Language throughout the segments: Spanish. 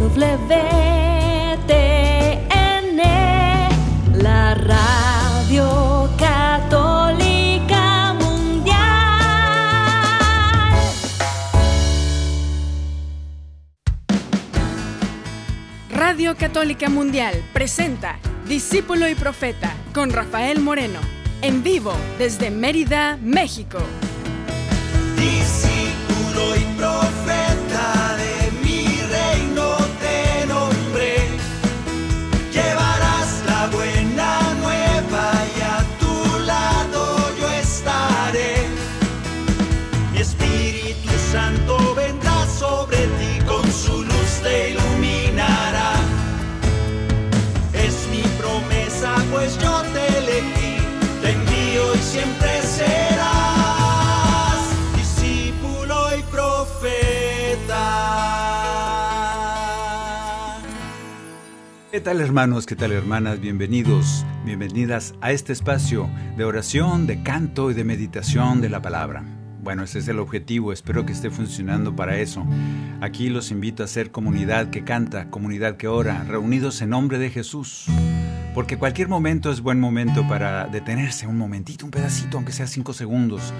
WTN, la radio católica mundial. Radio Católica Mundial presenta Discípulo y Profeta con Rafael Moreno, en vivo desde Mérida, México. Discípulo y profeta ¿Qué tal hermanos? ¿Qué tal hermanas? Bienvenidos, bienvenidas a este espacio de oración, de canto y de meditación de la palabra. Bueno, ese es el objetivo, espero que esté funcionando para eso. Aquí los invito a ser comunidad que canta, comunidad que ora, reunidos en nombre de Jesús. Porque cualquier momento es buen momento para detenerse un momentito, un pedacito, aunque sea cinco segundos,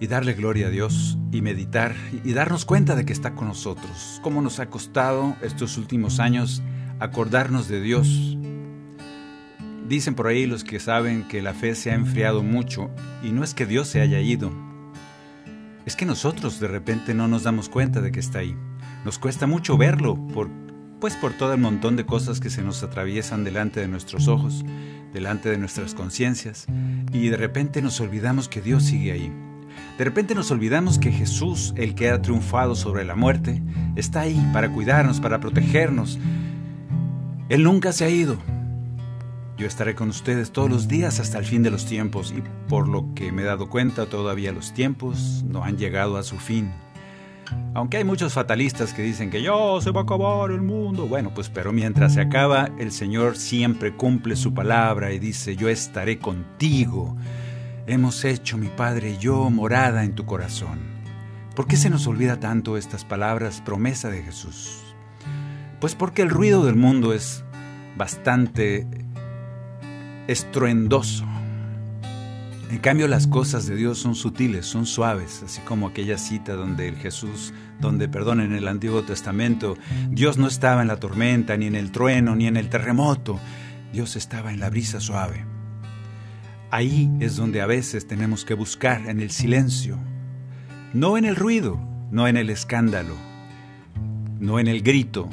y darle gloria a Dios y meditar y darnos cuenta de que está con nosotros. Cómo nos ha costado estos últimos años acordarnos de Dios. Dicen por ahí los que saben que la fe se ha enfriado mucho y no es que Dios se haya ido. Es que nosotros de repente no nos damos cuenta de que está ahí. Nos cuesta mucho verlo pues por todo el montón de cosas que se nos atraviesan delante de nuestros ojos, delante de nuestras conciencias y de repente nos olvidamos que Dios sigue ahí. De repente nos olvidamos que Jesús, el que ha triunfado sobre la muerte, está ahí para cuidarnos, para protegernos. Él nunca se ha ido. Yo estaré con ustedes todos los días hasta el fin de los tiempos y por lo que me he dado cuenta todavía los tiempos no han llegado a su fin. Aunque hay muchos fatalistas que dicen que yo se va a acabar el mundo. Bueno, pues pero mientras se acaba, el Señor siempre cumple su palabra y dice, yo estaré contigo. Hemos hecho, mi Padre y yo, morada en tu corazón. ¿Por qué se nos olvida tanto estas palabras, promesa de Jesús? Pues porque el ruido del mundo es bastante estruendoso. En cambio, las cosas de Dios son sutiles, son suaves, así como aquella cita donde el Jesús, donde, perdón, en el Antiguo Testamento, Dios no estaba en la tormenta, ni en el trueno, ni en el terremoto, Dios estaba en la brisa suave. Ahí es donde a veces tenemos que buscar, en el silencio, no en el ruido, no en el escándalo, no en el grito,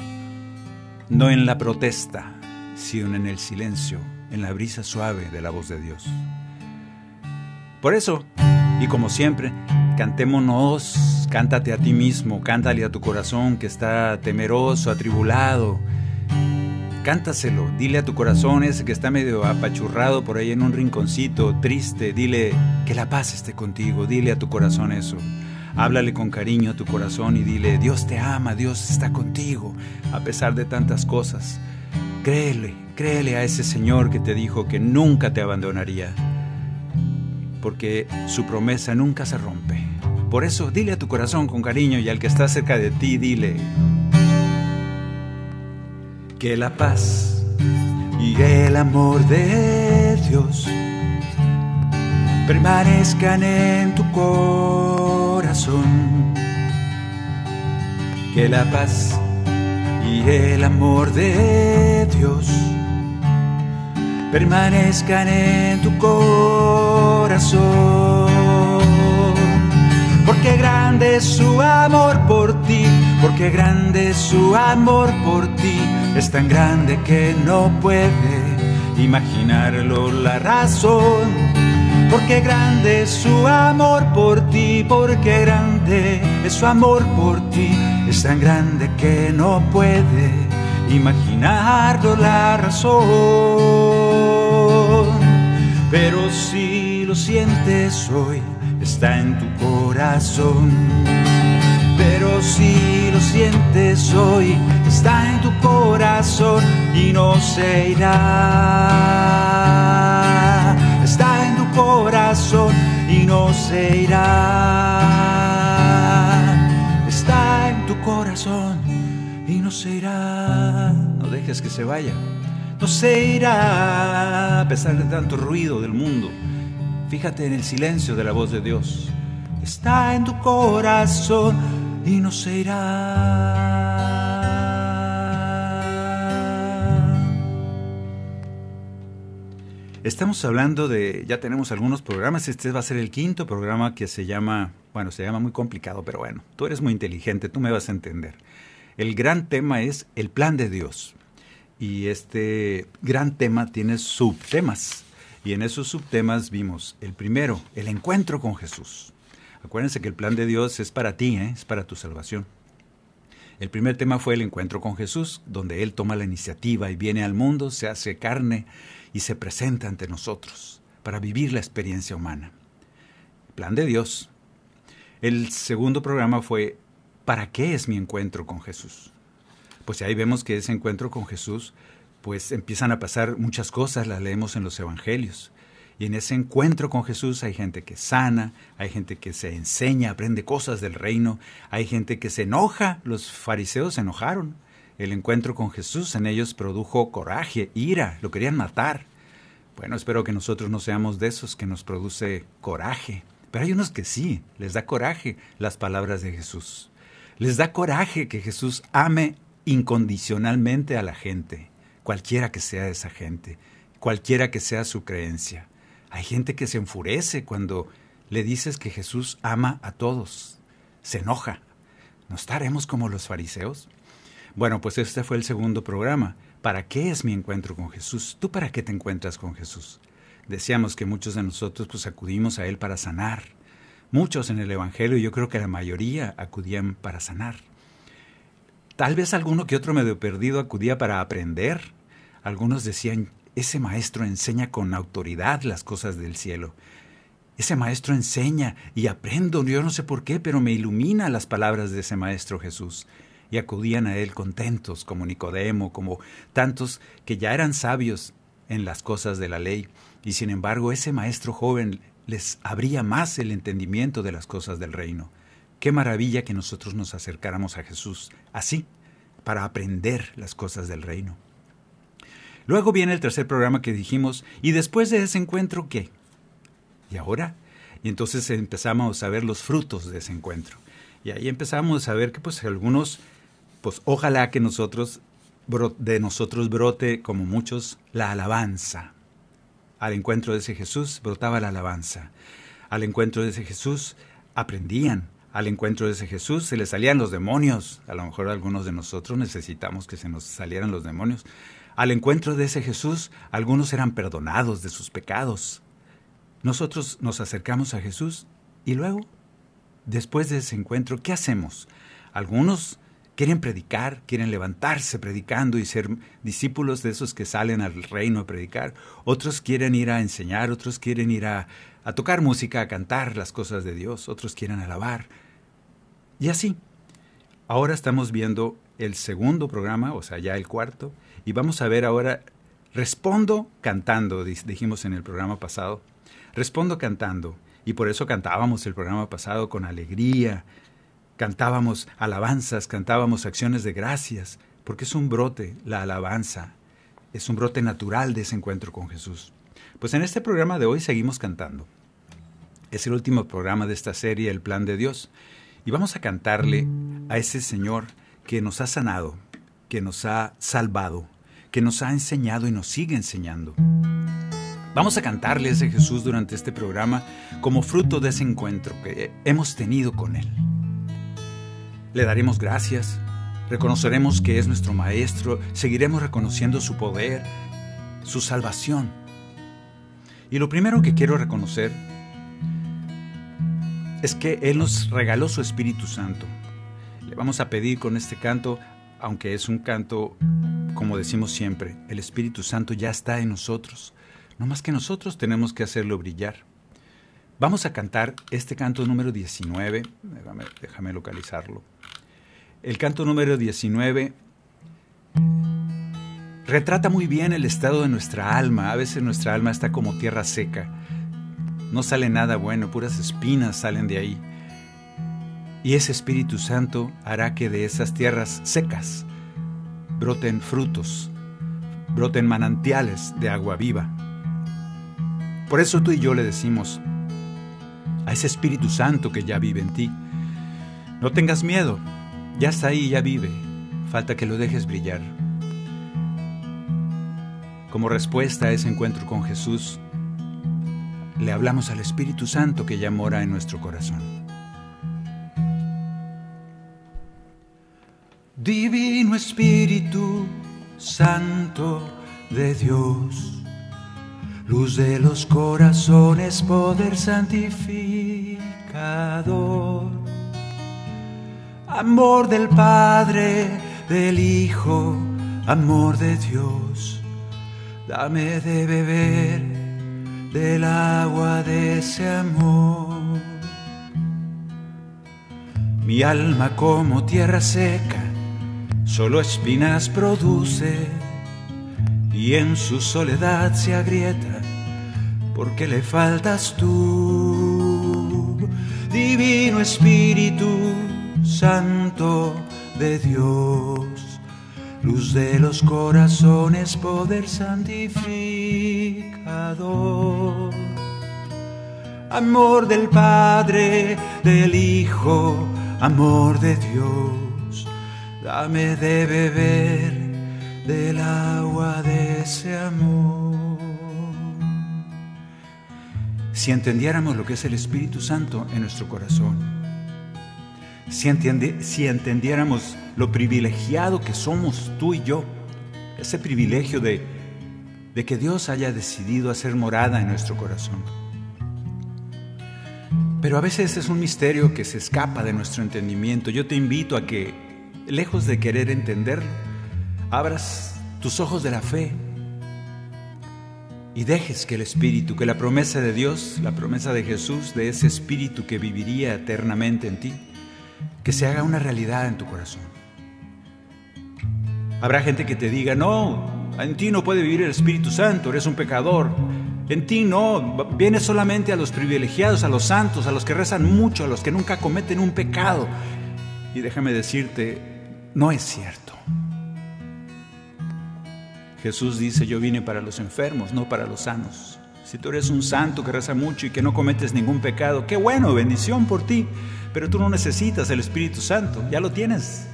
no en la protesta, en el silencio, en la brisa suave de la voz de Dios. Por eso, y como siempre, cantémonos, cántate a ti mismo, cántale a tu corazón que está temeroso, atribulado. Cántaselo, dile a tu corazón ese que está medio apachurrado por ahí en un rinconcito, triste, dile que la paz esté contigo, dile a tu corazón eso. Háblale con cariño a tu corazón y dile, Dios te ama, Dios está contigo, a pesar de tantas cosas. Créele, créele a ese Señor que te dijo que nunca te abandonaría porque su promesa nunca se rompe. Por eso dile a tu corazón con cariño y al que está cerca de ti, dile que la paz y el amor de Dios permanezcan en tu corazón. Que la paz y el amor de Dios permanezcan en tu corazón. Porque grande es su amor por ti, porque grande es su amor por ti, es tan grande que no puede imaginarlo la razón. Porque grande es su amor por ti, porque grande es su amor por ti, es tan grande que no puede imaginarlo la razón. Pero si lo sientes hoy, está en tu corazón. Pero si lo sientes hoy, está en tu corazón y no se irá. Corazón y no se irá. Está en tu corazón y no se irá. No dejes que se vaya. No se irá a pesar de tanto ruido del mundo. Fíjate en el silencio de la voz de Dios. Está en tu corazón y no se irá. Estamos hablando de, ya tenemos algunos programas, este va a ser el quinto programa que se llama, bueno, se llama muy complicado, pero bueno, tú eres muy inteligente, tú me vas a entender. El gran tema es el plan de Dios. Y este gran tema tiene subtemas. Y en esos subtemas vimos el primero, el encuentro con Jesús. Acuérdense que el plan de Dios es para ti, ¿eh? es para tu salvación. El primer tema fue el encuentro con Jesús, donde Él toma la iniciativa y viene al mundo, se hace carne y se presenta ante nosotros para vivir la experiencia humana. Plan de Dios. El segundo programa fue ¿Para qué es mi encuentro con Jesús? Pues ahí vemos que ese encuentro con Jesús, pues empiezan a pasar muchas cosas, las leemos en los evangelios. Y en ese encuentro con Jesús hay gente que sana, hay gente que se enseña, aprende cosas del reino, hay gente que se enoja, los fariseos se enojaron, el encuentro con Jesús en ellos produjo coraje, ira, lo querían matar. Bueno, espero que nosotros no seamos de esos que nos produce coraje. Pero hay unos que sí, les da coraje las palabras de Jesús. Les da coraje que Jesús ame incondicionalmente a la gente, cualquiera que sea esa gente, cualquiera que sea su creencia. Hay gente que se enfurece cuando le dices que Jesús ama a todos. Se enoja. ¿No estaremos como los fariseos? Bueno, pues este fue el segundo programa. ¿Para qué es mi encuentro con Jesús? ¿Tú para qué te encuentras con Jesús? Decíamos que muchos de nosotros pues acudimos a Él para sanar. Muchos en el Evangelio, yo creo que la mayoría acudían para sanar. Tal vez alguno que otro medio perdido acudía para aprender. Algunos decían, ese maestro enseña con autoridad las cosas del cielo. Ese maestro enseña y aprendo, yo no sé por qué, pero me ilumina las palabras de ese maestro Jesús y acudían a él contentos, como Nicodemo, como tantos que ya eran sabios en las cosas de la ley, y sin embargo ese maestro joven les abría más el entendimiento de las cosas del reino. Qué maravilla que nosotros nos acercáramos a Jesús así, para aprender las cosas del reino. Luego viene el tercer programa que dijimos, y después de ese encuentro, ¿qué? ¿Y ahora? Y entonces empezamos a ver los frutos de ese encuentro. Y ahí empezamos a ver que pues algunos pues ojalá que nosotros de nosotros brote, como muchos, la alabanza. Al encuentro de ese Jesús brotaba la alabanza. Al encuentro de ese Jesús aprendían. Al encuentro de ese Jesús se les salían los demonios. A lo mejor algunos de nosotros necesitamos que se nos salieran los demonios. Al encuentro de ese Jesús, algunos eran perdonados de sus pecados. Nosotros nos acercamos a Jesús y luego, después de ese encuentro, ¿qué hacemos? Algunos quieren predicar, quieren levantarse predicando y ser discípulos de esos que salen al reino a predicar. Otros quieren ir a enseñar, otros quieren ir a, tocar música, a cantar las cosas de Dios, otros quieren alabar. Y así. Ahora estamos viendo el segundo programa, o sea, ya el cuarto, y vamos a ver ahora, respondo cantando, dijimos en el programa pasado, respondo cantando, y por eso cantábamos el programa pasado con alegría, cantábamos alabanzas, cantábamos acciones de gracias, porque es un brote, la alabanza, es un brote natural de ese encuentro con Jesús. Pues en este programa de hoy seguimos cantando. Es el último programa de esta serie, El Plan de Dios, y vamos a cantarle a ese Señor que nos ha sanado, que nos ha salvado, que nos ha enseñado y nos sigue enseñando. Vamos a cantarle a ese Jesús durante este programa como fruto de ese encuentro que hemos tenido con Él. Le daremos gracias, reconoceremos que es nuestro Maestro, seguiremos reconociendo su poder, su salvación. Y lo primero que quiero reconocer es que Él nos regaló su Espíritu Santo. Le vamos a pedir con este canto, aunque es un canto, como decimos siempre, el Espíritu Santo ya está en nosotros, no más que nosotros tenemos que hacerlo brillar. Vamos a cantar este canto número 19, déjame, déjame localizarlo. El canto número 19 retrata muy bien el estado de nuestra alma. A veces nuestra alma está como tierra seca. No sale nada bueno, puras espinas salen de ahí. Y ese Espíritu Santo hará que de esas tierras secas broten frutos, broten manantiales de agua viva. Por eso tú y yo le decimos a ese Espíritu Santo que ya vive en ti, no tengas miedo, ya está ahí, ya vive, falta que lo dejes brillar. Como respuesta a ese encuentro con Jesús, le hablamos al Espíritu Santo que ya mora en nuestro corazón. Divino Espíritu Santo de Dios, luz de los corazones, poder santificador, amor del Padre, del Hijo, amor de Dios, dame de beber del agua de ese amor. Mi alma como tierra seca, solo espinas produce. Y en su soledad se agrieta porque le faltas tú, Divino Espíritu Santo de Dios, luz de los corazones, poder santificador, amor del Padre, del Hijo, amor de Dios, dame de beber del agua de ese amor. Si entendiéramos lo que es el Espíritu Santo en nuestro corazón, si, entendiéramos lo privilegiado que somos tú y yo, ese privilegio de, de que Dios haya decidido hacer morada en nuestro corazón. Pero a veces es un misterio que se escapa de nuestro entendimiento. Yo te invito a que, lejos de querer entenderlo, abras tus ojos de la fe y dejes que el Espíritu, que la promesa de Dios, la promesa de Jesús, de ese Espíritu que viviría eternamente en ti, que se haga una realidad en tu corazón. Habrá gente que te diga, no, en ti no puede vivir el Espíritu Santo, eres un pecador. En ti no, viene solamente a los privilegiados, a los santos, a los que rezan mucho, a los que nunca cometen un pecado. Y déjame decirte, no es cierto. Jesús dice, yo vine para los enfermos, no para los sanos. Si tú eres un santo que reza mucho y que no cometes ningún pecado, qué bueno, bendición por ti. Pero tú no necesitas el Espíritu Santo, ya lo tienes.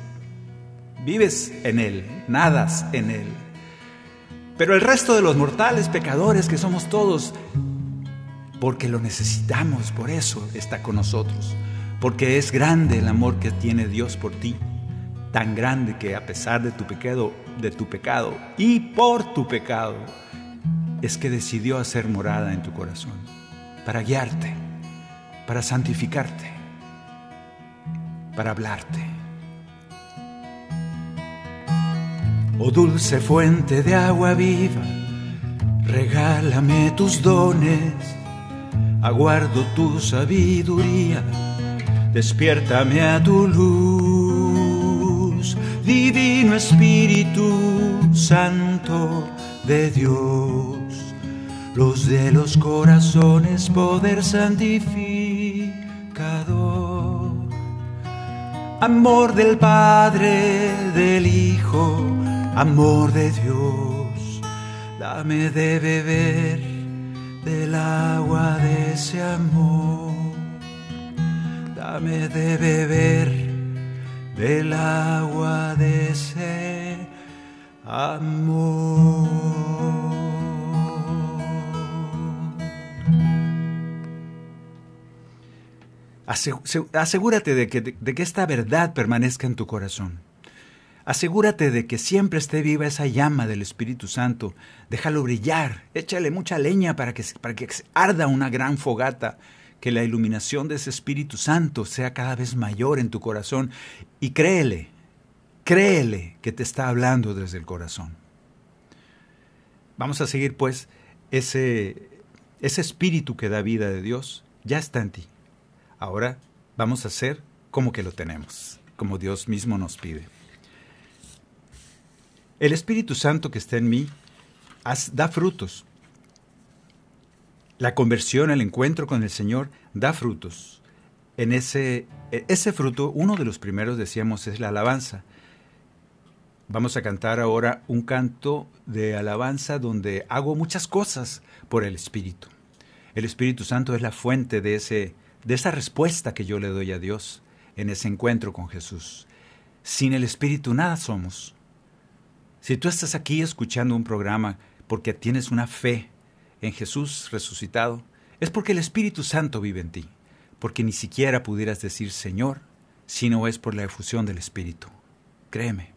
Vives en Él, nadas en Él. Pero el resto de los mortales pecadores que somos todos, porque lo necesitamos, por eso está con nosotros. Porque es grande el amor que tiene Dios por ti tan grande que a pesar de tu pecado, de tu pecado y por tu pecado, es que decidió hacer morada en tu corazón para guiarte, para santificarte, para hablarte. Oh dulce fuente de agua viva, regálame tus dones, aguardo tu sabiduría, despiértame a tu luz. Divino Espíritu Santo de Dios, los de los corazones, poder santificador, amor del Padre, del Hijo, amor de Dios, dame de beber del agua de ese amor, dame de beber del agua de ese amor. Asegúrate de que, de que esta verdad permanezca en tu corazón. Asegúrate de que siempre esté viva esa llama del Espíritu Santo. Déjalo brillar. Échale mucha leña para que, para que arda una gran fogata que la iluminación de ese Espíritu Santo sea cada vez mayor en tu corazón y créele, créele que te está hablando desde el corazón. Vamos a seguir pues ese, ese Espíritu que da vida de Dios, ya está en ti. Ahora vamos a hacer como que lo tenemos, como Dios mismo nos pide. El Espíritu Santo que está en mí da frutos la conversión, el encuentro con el Señor da frutos. En ese, ese fruto, uno de los primeros, decíamos, es la alabanza. Vamos a cantar ahora un canto de alabanza donde hago muchas cosas por el Espíritu. El Espíritu Santo es la fuente de, ese, de esa respuesta que yo le doy a Dios en ese encuentro con Jesús. Sin el Espíritu nada somos. Si tú estás aquí escuchando un programa porque tienes una fe en Jesús resucitado, es porque el Espíritu Santo vive en ti, porque ni siquiera pudieras decir Señor si no es por la efusión del Espíritu. Créeme.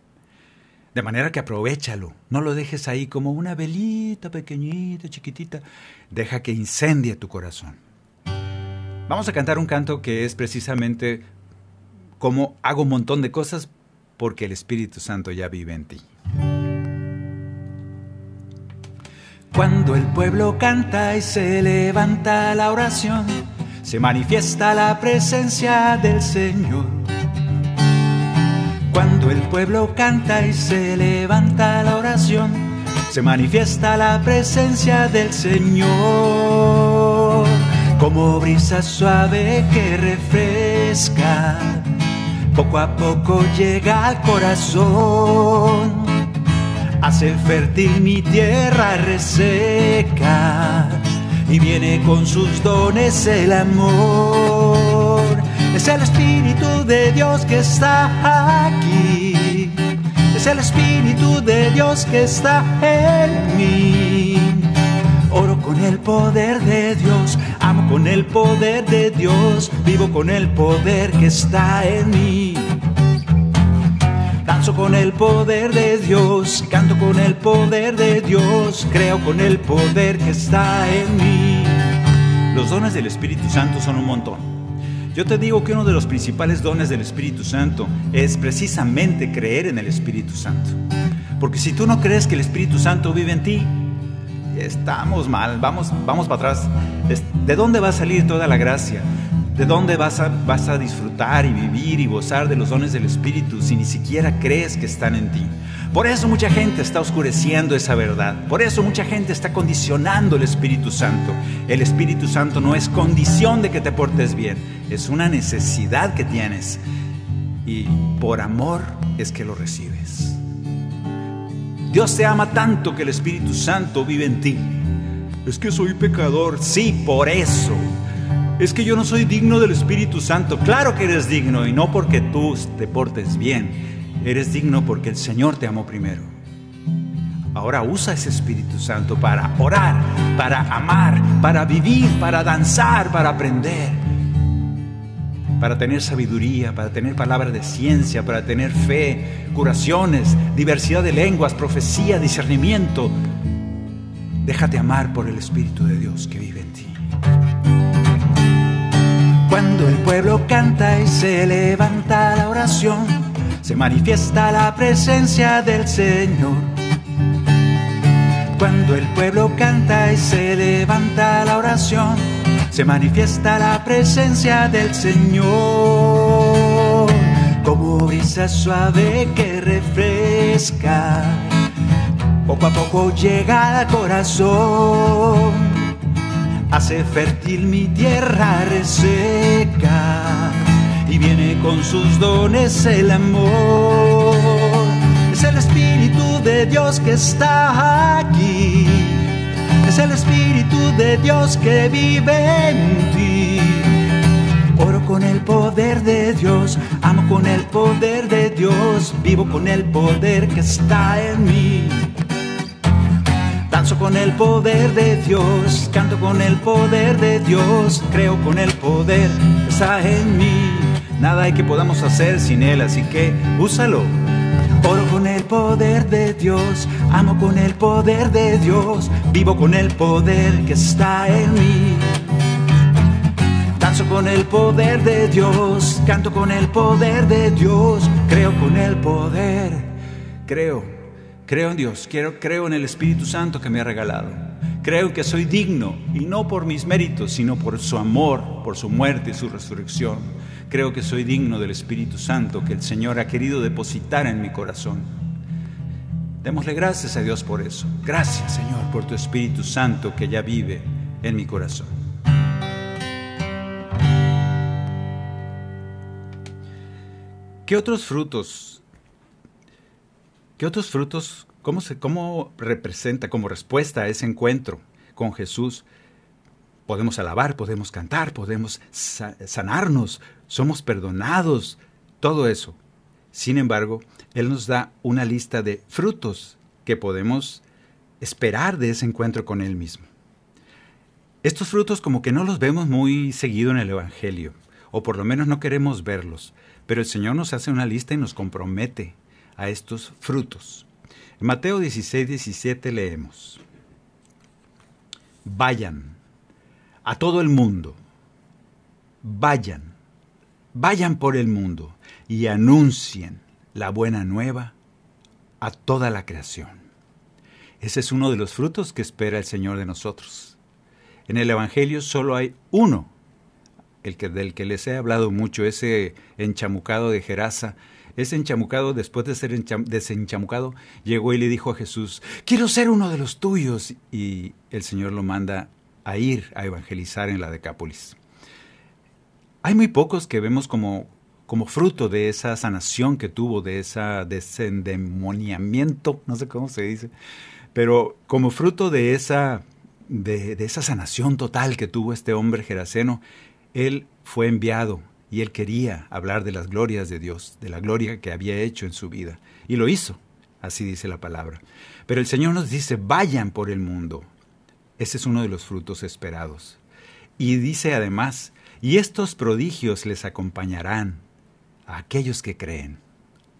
De manera que aprovechalo, no lo dejes ahí como una velita pequeñita, chiquitita, deja que incendie tu corazón. Vamos a cantar un canto que es precisamente como hago un montón de cosas porque el Espíritu Santo ya vive en ti. Cuando el pueblo canta y se levanta la oración, se manifiesta la presencia del Señor. Cuando el pueblo canta y se levanta la oración, se manifiesta la presencia del Señor. Como brisa suave que refresca, poco a poco llega al corazón hace fértil mi tierra reseca y viene con sus dones el amor. Es el Espíritu de Dios que está aquí, es el Espíritu de Dios que está en mí. Oro con el poder de Dios, amo con el poder de Dios, vivo con el poder que está en mí. Danzo con el poder de Dios, canto con el poder de Dios, creo con el poder que está en mí. Los dones del Espíritu Santo son un montón. Yo te digo que uno de los principales dones del Espíritu Santo es precisamente creer en el Espíritu Santo. Porque si tú no crees que el Espíritu Santo vive en ti, estamos mal, vamos, vamos para atrás. ¿De dónde va a salir toda la gracia? ¿De dónde vas a, vas a disfrutar y vivir y gozar de los dones del Espíritu si ni siquiera crees que están en ti? Por eso mucha gente está oscureciendo esa verdad. Por eso mucha gente está condicionando el Espíritu Santo. El Espíritu Santo no es condición de que te portes bien, es una necesidad que tienes. Y por amor es que lo recibes. Dios te ama tanto que el Espíritu Santo vive en ti. Es que soy pecador, sí, por eso es que yo no soy digno del Espíritu Santo. Claro que eres digno y no porque tú te portes bien. Eres digno porque el Señor te amó primero. Ahora usa ese Espíritu Santo para orar, para amar, para vivir, para danzar, para aprender, para tener sabiduría, para tener palabra de ciencia, para tener fe, curaciones, diversidad de lenguas, profecía, discernimiento. Déjate amar por el Espíritu de Dios que vive en ti. Cuando el pueblo canta y se levanta la oración, se manifiesta la presencia del Señor. Cuando el pueblo canta y se levanta la oración, se manifiesta la presencia del Señor. Como brisa suave que refresca, poco a poco llega al corazón hace fértil mi tierra reseca y viene con sus dones el amor. Es el Espíritu de Dios que está aquí, es el Espíritu de Dios que vive en ti. Oro con el poder de Dios, amo con el poder de Dios, vivo con el poder que está en mí. Danzo con el poder de Dios, canto con el poder de Dios, creo con el poder que está en mí. Nada hay que podamos hacer sin Él, así que úsalo. El poder de Dios, amo con el poder de Dios, vivo con el poder que está en mí. Danzo con el poder de Dios, canto con el poder de Dios, creo con el poder, creo Creo en Dios, quiero, creo en el Espíritu Santo que me ha regalado. Creo que soy digno, y no por mis méritos, sino por su amor, por su muerte y su resurrección. Creo que soy digno del Espíritu Santo que el Señor ha querido depositar en mi corazón. Démosle gracias a Dios por eso. Gracias, Señor, por tu Espíritu Santo que ya vive en mi corazón. ¿Qué otros frutos ¿Qué otros frutos, cómo, se, cómo representa como respuesta a ese encuentro con Jesús? Podemos alabar, podemos cantar, podemos sanarnos, somos perdonados, todo eso. Sin embargo, Él nos da una lista de frutos que podemos esperar de ese encuentro con Él mismo. Estos frutos como que no los vemos muy seguido en el Evangelio, o por lo menos no queremos verlos, pero el Señor nos hace una lista y nos compromete a estos frutos. En Mateo 16, 17 leemos, vayan a todo el mundo, vayan, vayan por el mundo y anuncien la buena nueva a toda la creación. Ese es uno de los frutos que espera el Señor de nosotros. En el Evangelio solo hay uno, el que, del que les he hablado mucho, ese enchamucado de Gerasa. Ese enchamucado, después de ser desenchamucado, llegó y le dijo a Jesús, quiero ser uno de los tuyos. Y el Señor lo manda a ir a evangelizar en la Decápolis. Hay muy pocos que vemos como, como fruto de esa sanación que tuvo, de ese desendemoniamiento, no sé cómo se dice, pero como fruto de esa, de, esa sanación total que tuvo este hombre geraseno, él fue enviado y él quería hablar de las glorias de Dios, de la gloria que había hecho en su vida. Y lo hizo, así dice la palabra. Pero el Señor nos dice, vayan por el mundo. Ese es uno de los frutos esperados. Y dice además, y estos prodigios les acompañarán a aquellos que creen,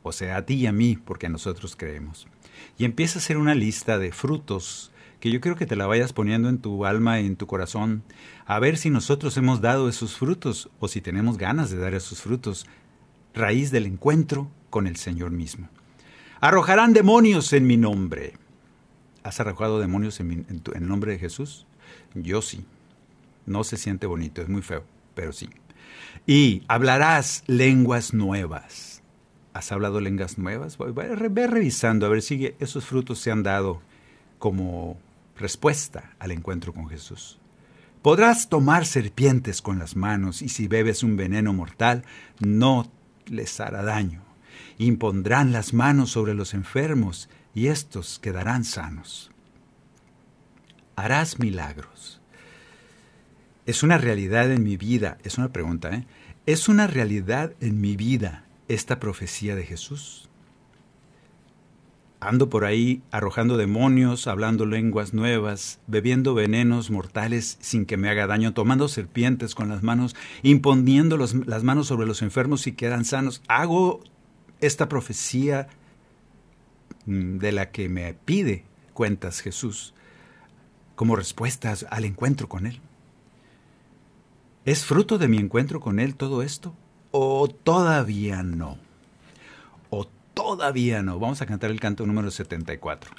o sea, a ti y a mí, porque nosotros creemos y empieza a hacer una lista de frutos que yo creo que te la vayas poniendo en tu alma y en tu corazón, a ver si nosotros hemos dado esos frutos o si tenemos ganas de dar esos frutos, raíz del encuentro con el Señor mismo. Arrojarán demonios en mi nombre. ¿Has arrojado demonios en, en el nombre de Jesús? Yo sí. No se siente bonito, es muy feo, pero sí. Y hablarás lenguas nuevas ¿Has hablado lenguas nuevas? Ve revisando a ver si esos frutos se han dado como respuesta al encuentro con Jesús. Podrás tomar serpientes con las manos y si bebes un veneno mortal no les hará daño. Impondrán las manos sobre los enfermos y éstos quedarán sanos. Harás milagros. Es una realidad en mi vida, es una pregunta, ¿eh? Es una realidad en mi vida esta profecía de Jesús? Ando por ahí arrojando demonios, hablando lenguas nuevas, bebiendo venenos mortales sin que me haga daño, tomando serpientes con las manos, imponiendo las manos sobre los enfermos y quedan sanos. Hago esta profecía mm, de la que me pide cuentas Jesús como respuesta al encuentro con Él. ¿Es fruto de mi encuentro con Él todo esto? o todavía no. O todavía no. Vamos a cantar el canto número 74.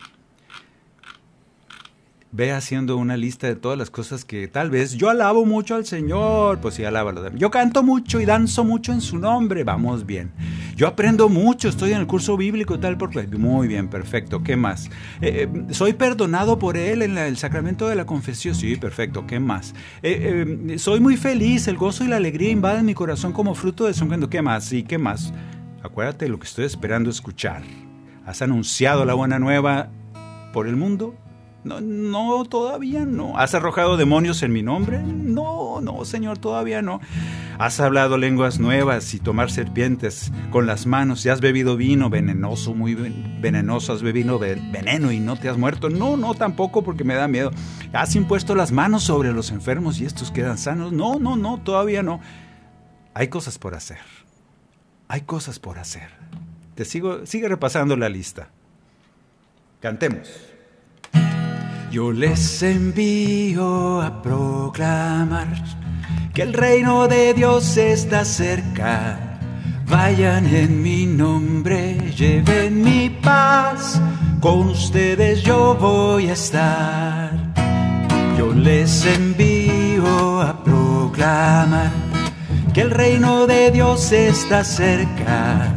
Ve haciendo una lista de todas las cosas que tal vez yo alabo mucho al Señor, pues sí, alábalo. Yo canto mucho y danzo mucho en su nombre, vamos bien. Yo aprendo mucho, estoy en el curso bíblico tal, porque muy bien, perfecto. ¿Qué más? Eh, eh, soy perdonado por Él en el sacramento de la confesión, sí, perfecto. ¿Qué más? Eh, soy muy feliz, el gozo y la alegría invaden mi corazón como fruto de su encuentro. ¿Qué más? Sí, ¿qué más? Acuérdate lo que estoy esperando escuchar. ¿Has anunciado la buena nueva por el mundo? No, no, todavía no. ¿Has arrojado demonios en mi nombre? No, no, Señor, todavía no. ¿Has hablado lenguas nuevas y tomar serpientes con las manos? ¿Y has bebido vino venenoso, muy venenoso? ¿Has bebido veneno y no te has muerto? No, no, tampoco porque me da miedo. ¿Has impuesto las manos sobre los enfermos y estos quedan sanos? No, no, no, todavía no. Hay cosas por hacer. Hay cosas por hacer. Te sigo, sigue repasando la lista. Cantemos. Yo les envío a proclamar que el reino de Dios está cerca. Vayan en mi nombre, lleven mi paz, con ustedes yo voy a estar. Yo les envío a proclamar que el reino de Dios está cerca.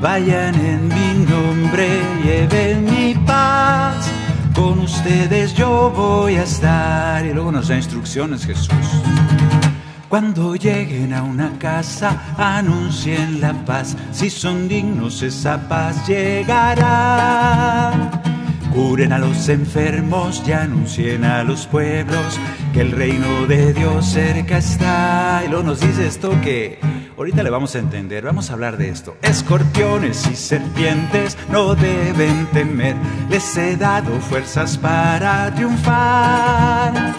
Vayan en mi nombre, lleven mi paz con ustedes yo voy a estar. Y luego nos da instrucciones Jesús. Cuando lleguen a una casa, anuncien la paz. Si son dignos, esa paz llegará. Curen a los enfermos y anuncien a los pueblos que el reino de Dios cerca está. Y luego nos dice esto que ahorita le vamos a entender, vamos a hablar de esto. Escorpiones y serpientes no deben temer, les he dado fuerzas para triunfar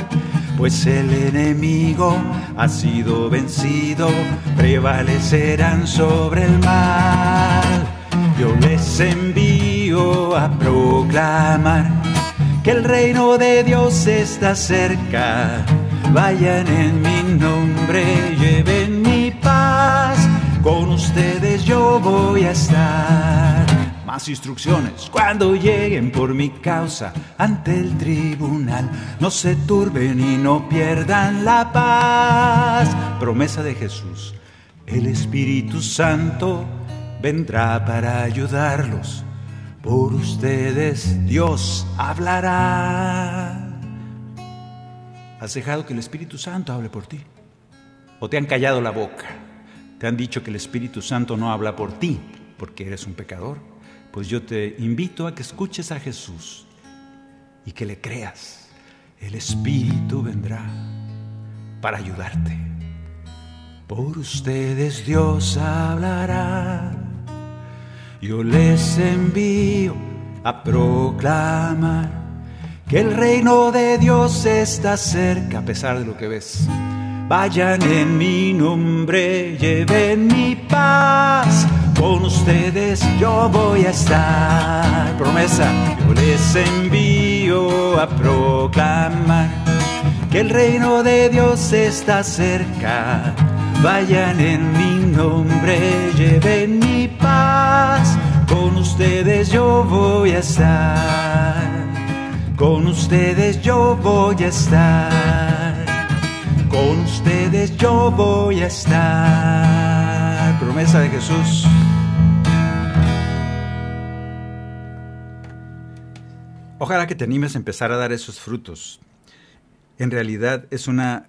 pues el enemigo ha sido vencido, prevalecerán sobre el mal. Yo les envío a proclamar que el reino de Dios está cerca. Vayan en mi nombre, lleven con ustedes yo voy a estar más instrucciones cuando lleguen por mi causa ante el tribunal. No se turben y no pierdan la paz. Promesa de Jesús. El Espíritu Santo vendrá para ayudarlos. Por ustedes Dios hablará. ¿Has dejado que el Espíritu Santo hable por ti? ¿O te han callado la boca? ¿Te han dicho que el Espíritu Santo no habla por ti porque eres un pecador? pues yo te invito a que escuches a Jesús y que le creas. El Espíritu vendrá para ayudarte. Por ustedes Dios hablará. Yo les envío a proclamar que el reino de Dios está cerca a pesar de lo que ves. Vayan en mi nombre, lleven mi paz con ustedes yo voy a estar. Promesa, yo les envío a proclamar que el reino de Dios está cerca. Vayan en mi nombre, lleven mi paz. Con ustedes yo voy a estar. Con ustedes yo voy a estar. Con ustedes yo voy a estar. Promesa de Jesús. Ojalá que te animes a empezar a dar esos frutos. En realidad es una,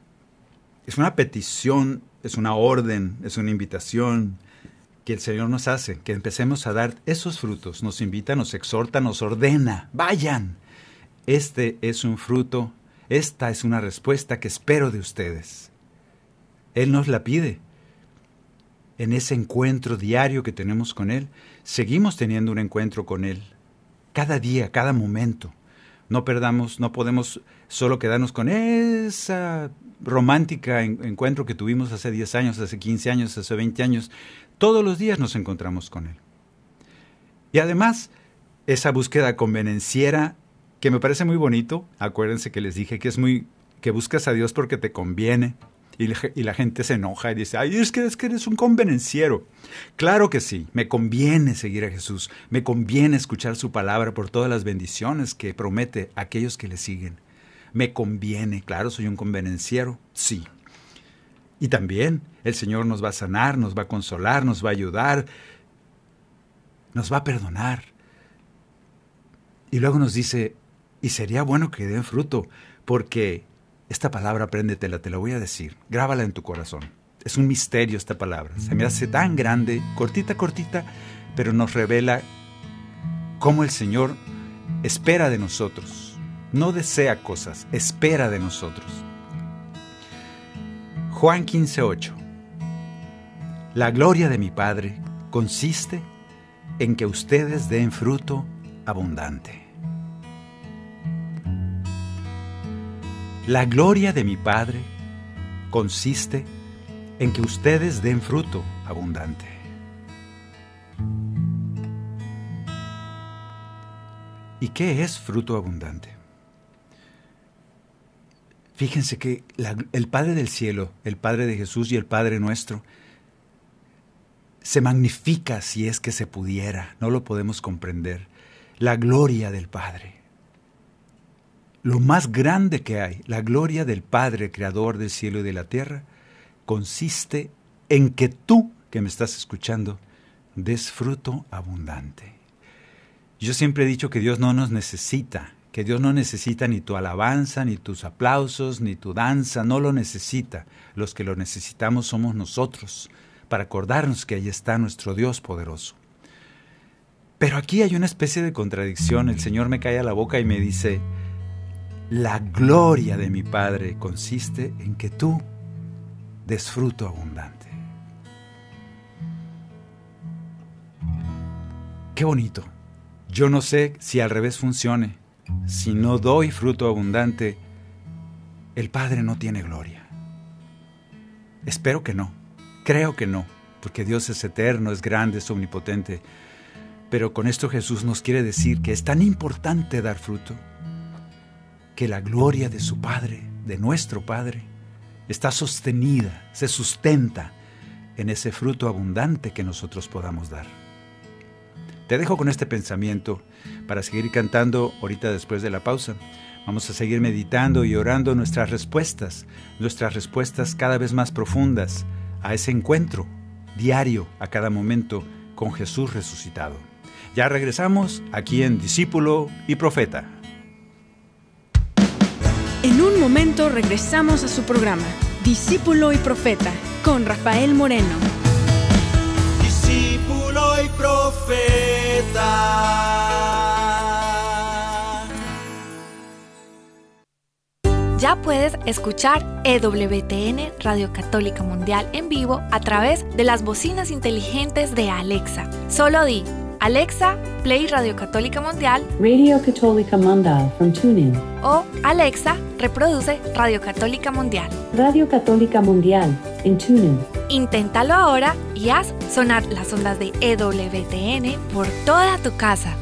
es una petición, es una orden, es una invitación que el Señor nos hace, que empecemos a dar esos frutos. Nos invita, nos exhorta, nos ordena. Vayan. Este es un fruto, esta es una respuesta que espero de ustedes. Él nos la pide. En ese encuentro diario que tenemos con Él, seguimos teniendo un encuentro con Él cada día, cada momento. No perdamos, no podemos solo quedarnos con esa romántica encuentro que tuvimos hace 10 años, hace 15 años, hace 20 años. Todos los días nos encontramos con Él. Y además, esa búsqueda convenenciera, que me parece muy bonito, acuérdense que les dije que es muy, que buscas a Dios porque te conviene, y, la gente se enoja y dice, ay, es que, es que eres un convenenciero. Claro que sí, me conviene seguir a Jesús, me conviene escuchar su palabra por todas las bendiciones que promete a aquellos que le siguen. Me conviene, claro, soy un convenenciero, sí. Y también el Señor nos va a sanar, nos va a consolar, nos va a ayudar, nos va a perdonar. Y luego nos dice, y sería bueno que den fruto, porque esta palabra apréndetela, te la voy a decir. Grábala en tu corazón. Es un misterio esta palabra. Se me hace tan grande, cortita, cortita, pero nos revela cómo el Señor espera de nosotros. No desea cosas, espera de nosotros. Juan 15:8 La gloria de mi Padre consiste en que ustedes den fruto abundante. La gloria de mi Padre consiste en que ustedes den fruto abundante. ¿Y qué es fruto abundante? Fíjense que el Padre del cielo, el Padre de Jesús y el Padre nuestro, se magnifica si es que se pudiera, no lo podemos comprender, la gloria del Padre lo más grande que hay, la gloria del Padre, Creador del cielo y de la tierra, consiste en que tú, que me estás escuchando, des fruto abundante. Yo siempre he dicho que Dios no nos necesita, que Dios no necesita ni tu alabanza, ni tus aplausos, ni tu danza, no lo necesita. Los que lo necesitamos somos nosotros, para acordarnos que ahí está nuestro Dios poderoso. Pero aquí hay una especie de contradicción. El Señor me cae a la boca y me dice, la gloria de mi Padre consiste en que tú des fruto abundante. Qué bonito. Yo no sé si al revés funcione. Si no doy fruto abundante, el Padre no tiene gloria. Espero que no. Creo que no, porque Dios es eterno, es grande, es omnipotente. Pero con esto Jesús nos quiere decir que es tan importante dar fruto, que la gloria de su Padre, de nuestro Padre, está sostenida, se sustenta en ese fruto abundante que nosotros podamos dar. Te dejo con este pensamiento para seguir cantando ahorita después de la pausa. Vamos a seguir meditando y orando nuestras respuestas, nuestras respuestas cada vez más profundas a ese encuentro diario, a cada momento, con Jesús resucitado. Ya regresamos aquí en Discípulo y Profeta. En un momento regresamos a su programa, Discípulo y Profeta, con Rafael Moreno. Discípulo y Profeta. Ya puedes escuchar EWTN Radio Católica Mundial en vivo a través de las bocinas inteligentes de Alexa. Solo di Alexa, Play Radio Católica Mundial Radio Católica Mundial from TuneIn. o Alexa, reproduce Radio Católica Mundial. Radio Católica Mundial en TuneIn. Inténtalo ahora y haz sonar las ondas de EWTN por toda tu casa.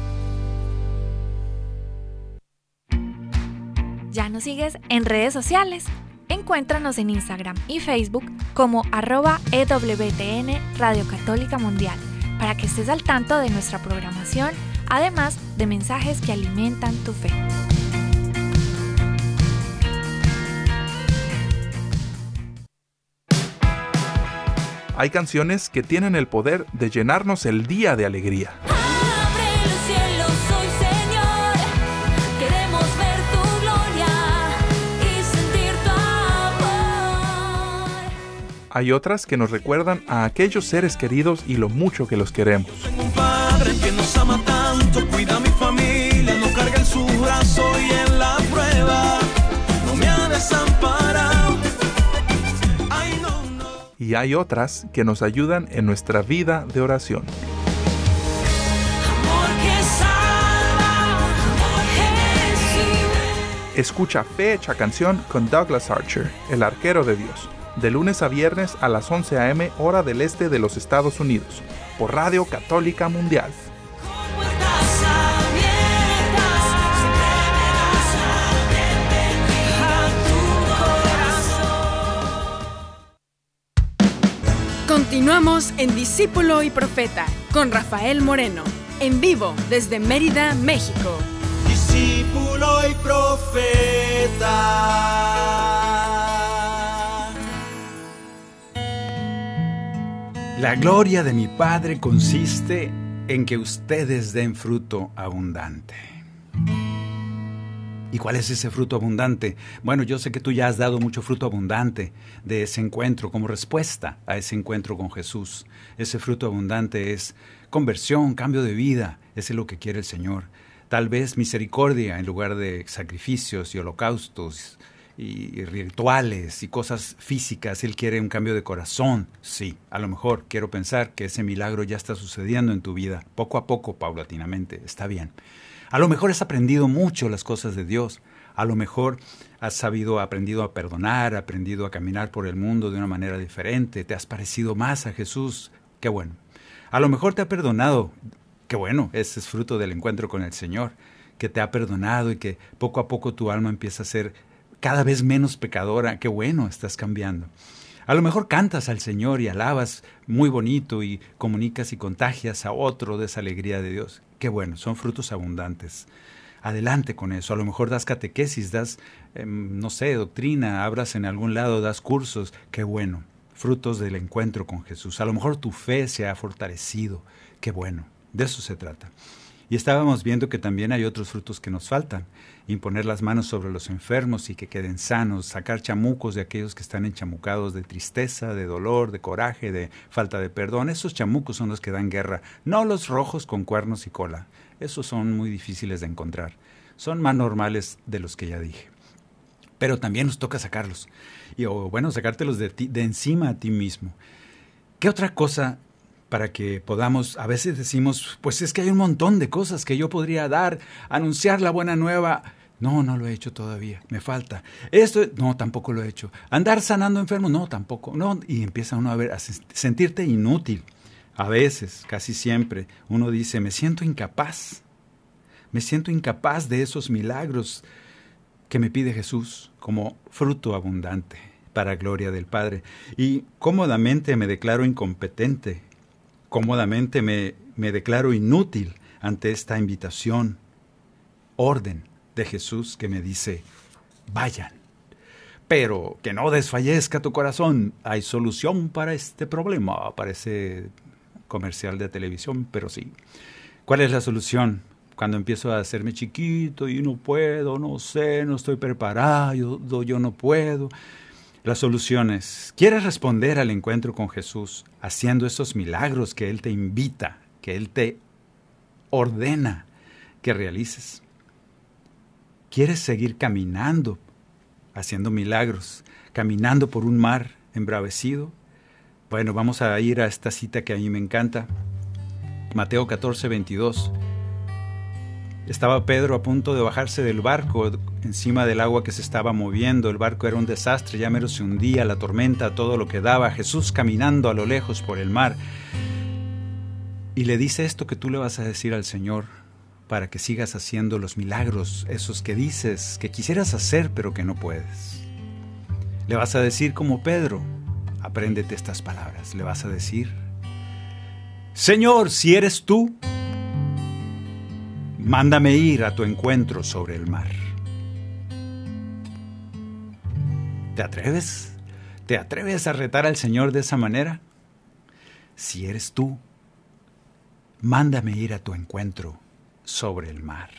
¿Ya nos sigues en redes sociales? Encuéntranos en Instagram y Facebook como arroba EWTN Radio Católica Mundial para que estés al tanto de nuestra programación, además de mensajes que alimentan tu fe. Hay canciones que tienen el poder de llenarnos el día de alegría. Abre el cielo, soy Señor. Queremos ver tu gloria y sentir tu amor. Hay otras que nos recuerdan a aquellos seres queridos y lo mucho que los queremos. Tengo un padre que Y hay otras que nos ayudan en nuestra vida de oración. Escucha Fe Hecha Canción con Douglas Archer, el arquero de Dios, de lunes a viernes a las 11 a.m. hora del este de los Estados Unidos, por Radio Católica Mundial. Continuamos en Discípulo y Profeta con Rafael Moreno, en vivo desde Mérida, México. discípulo y profeta. La gloria de mi Padre consiste en que ustedes den fruto abundante. ¿Y cuál es ese fruto abundante? Bueno, yo sé que tú ya has dado mucho fruto abundante de ese encuentro como respuesta a ese encuentro con Jesús. Ese fruto abundante es conversión, cambio de vida. Ese es lo que quiere el Señor. Tal vez misericordia en lugar de sacrificios y holocaustos y, rituales y cosas físicas. Él quiere un cambio de corazón. Sí, a lo mejor quiero pensar que ese milagro ya está sucediendo en tu vida, poco a poco, paulatinamente. Está bien. A lo mejor has aprendido mucho las cosas de Dios. A lo mejor has sabido, aprendido a perdonar, aprendido a caminar por el mundo de una manera diferente. Te has parecido más a Jesús. Qué bueno. A lo mejor te ha perdonado. Qué bueno. Ese es fruto del encuentro con el Señor. Que te ha perdonado y que poco a poco tu alma empieza a ser cada vez menos pecadora. Qué bueno, estás cambiando. A lo mejor cantas al Señor y alabas muy bonito y comunicas y contagias a otro de esa alegría de Dios. Qué bueno, son frutos abundantes. Adelante con eso. A lo mejor das catequesis, das, eh, no sé, doctrina, abras en algún lado, das cursos. Qué bueno. Frutos del encuentro con Jesús. A lo mejor tu fe se ha fortalecido. Qué bueno. De eso se trata. Y estábamos viendo que también hay otros frutos que nos faltan. Imponer las manos sobre los enfermos y que queden sanos, sacar chamucos de aquellos que están enchamucados de tristeza, de dolor, de coraje, de falta de perdón. Esos chamucos son los que dan guerra, no los rojos con cuernos y cola. Esos son muy difíciles de encontrar. Son más normales de los que ya dije. Pero también nos toca sacarlos. Y o bueno, sacártelos de, ti- de encima a ti mismo. ¿Qué otra cosa para que podamos, a veces decimos, pues es que hay un montón de cosas que yo podría dar, anunciar la buena nueva. No, no lo he hecho todavía, me falta. Esto, no, tampoco lo he hecho. Andar sanando enfermos, no, tampoco. No, y empieza uno a ver, a sen- sentirte inútil. A veces, casi siempre, uno dice, me siento incapaz. Me siento incapaz de esos milagros que me pide Jesús como fruto abundante para gloria del Padre. Y cómodamente me declaro incompetente, cómodamente me, declaro inútil ante esta invitación, orden de Jesús que me dice, vayan. Pero que no desfallezca tu corazón, hay solución para este problema, parece comercial de televisión, pero sí. ¿Cuál es la solución? Cuando empiezo a hacerme chiquito y no puedo, no sé, no estoy preparado, yo no puedo. La solución es, ¿quieres responder al encuentro con Jesús haciendo esos milagros que Él te invita, que Él te ordena que realices? ¿Quieres seguir caminando, haciendo milagros, caminando por un mar embravecido? Bueno, vamos a ir a esta cita que a mí me encanta. Mateo 14, 22. Estaba Pedro a punto de bajarse del barco encima del agua que se estaba moviendo. El barco era un desastre, ya mero se hundía, la tormenta, todo lo que daba. Jesús caminando a lo lejos por el mar. Y le dice esto que tú le vas a decir al Señor para que sigas haciendo los milagros, esos que dices que quisieras hacer pero que no puedes. Le vas a decir como Pedro, apréndete estas palabras. Le vas a decir, Señor, si eres tú, mándame ir a tu encuentro sobre el mar. ¿Te atreves? ¿Te atreves a retar al Señor de esa manera? Si eres tú, mándame ir a tu encuentro sobre el mar.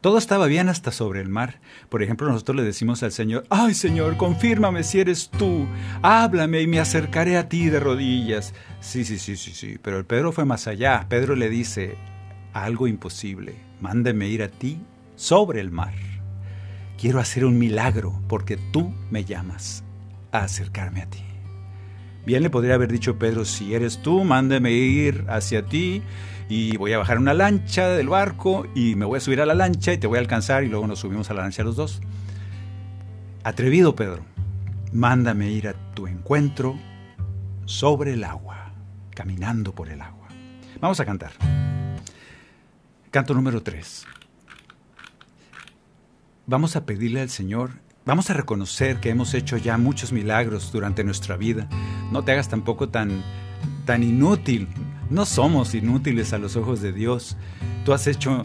Todo estaba bien hasta sobre el mar. Por ejemplo, nosotros le decimos al Señor, ay Señor, confírmame si eres tú, háblame y me acercaré a ti de rodillas. Sí, sí, sí, sí, sí, pero el Pedro fue más allá. Pedro le dice, algo imposible, mándeme ir a ti sobre el mar. Quiero hacer un milagro porque tú me llamas a acercarme a ti. Bien le podría haber dicho Pedro, si eres tú, mándeme ir hacia ti y voy a bajar una lancha del barco y me voy a subir a la lancha y te voy a alcanzar y luego nos subimos a la lancha los dos. Atrevido Pedro, mándame ir a tu encuentro sobre el agua, caminando por el agua. Vamos a cantar. Canto número 3. Vamos a pedirle al Señor, vamos a reconocer que hemos hecho ya muchos milagros durante nuestra vida. No te hagas tampoco tan, tan inútil. No somos inútiles a los ojos de Dios. Tú has hecho,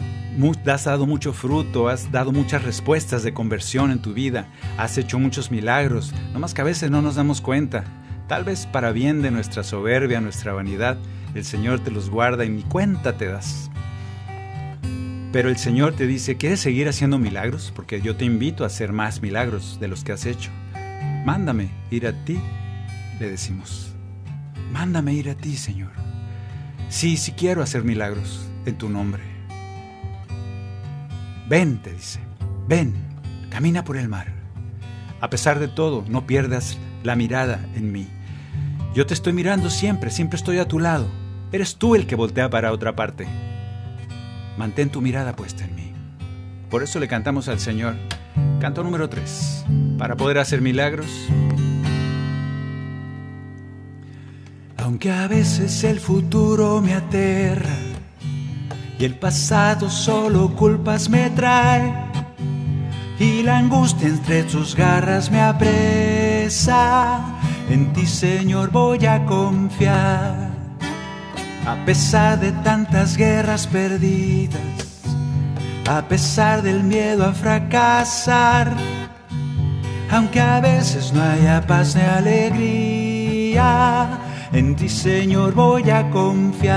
has dado mucho fruto, has dado muchas respuestas de conversión en tu vida, has hecho muchos milagros, nomás que a veces no nos damos cuenta. Tal vez para bien de nuestra soberbia, nuestra vanidad, el Señor te los guarda y ni cuenta te das. Pero el Señor te dice, ¿quieres seguir haciendo milagros? Porque yo te invito a hacer más milagros de los que has hecho. Mándame ir a ti, le decimos. Mándame ir a ti, Señor. Sí, sí quiero hacer milagros en tu nombre. Ven, te dice, ven, camina por el mar. A pesar de todo, no pierdas la mirada en mí. Yo te estoy mirando siempre, siempre estoy a tu lado. Eres tú el que voltea para otra parte. Mantén tu mirada puesta en mí. Por eso le cantamos al Señor. Canto número 3. Para poder hacer milagros. Aunque a veces el futuro me aterra y el pasado solo culpas me trae y la angustia entre sus garras me apresa, en ti Señor voy a confiar. A pesar de tantas guerras perdidas, a pesar del miedo a fracasar, aunque a veces no haya paz ni alegría, en ti Señor voy a confiar.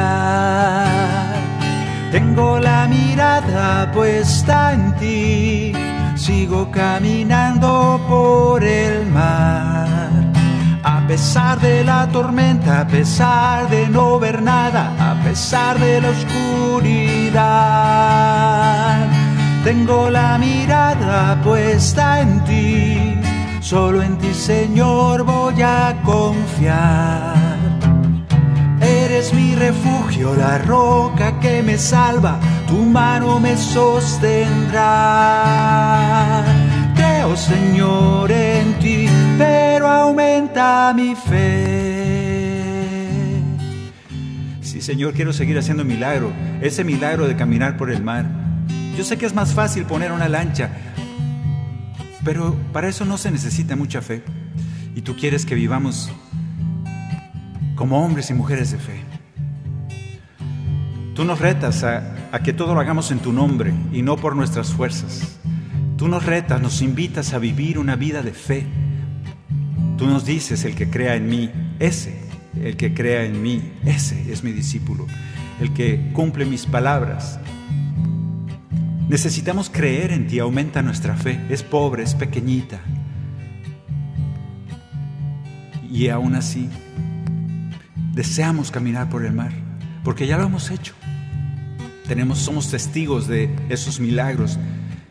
Tengo la mirada puesta en ti, sigo caminando por pesar de la tormenta, a pesar de no ver nada, a pesar de la oscuridad. Tengo la mirada puesta en ti, solo en ti Señor voy a confiar. Eres mi refugio, la roca que me salva, tu mano me sostendrá. Creo, Señor, en ti, pero aumenta mi fe. Sí, Señor, quiero seguir haciendo milagro, ese milagro de caminar por el mar. Yo sé que es más fácil poner una lancha, pero para eso no se necesita mucha fe. Y tú quieres que vivamos como hombres y mujeres de fe. Tú nos retas a, a, que todo lo hagamos en tu nombre y no por nuestras fuerzas. Tú nos retas, nos invitas a vivir una vida de fe. Tú nos dices, el que crea en mí, ese, el que crea en mí, ese es mi discípulo, el que cumple mis palabras. Necesitamos creer en ti, aumenta nuestra fe. Es pobre, es pequeñita. Y aún así, deseamos caminar por el mar, porque ya lo hemos hecho. Tenemos, somos testigos de esos milagros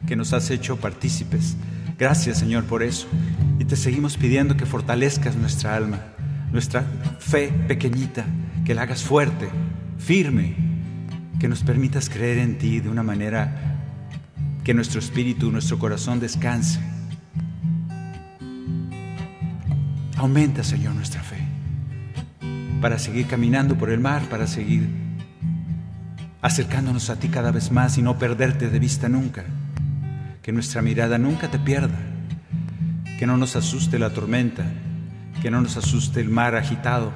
que nos has hecho partícipes. Gracias, Señor, por eso. Te seguimos pidiendo que fortalezcas nuestra alma, nuestra fe pequeñita, que la hagas fuerte, firme, que nos permitas creer en ti de una manera que nuestro espíritu, nuestro corazón descanse. Aumenta, Señor, nuestra fe para seguir caminando por el mar, para seguir acercándonos a ti cada vez más y no perderte de vista nunca. Que nuestra mirada nunca te pierda. Que no nos asuste la tormenta, que no nos asuste el mar agitado,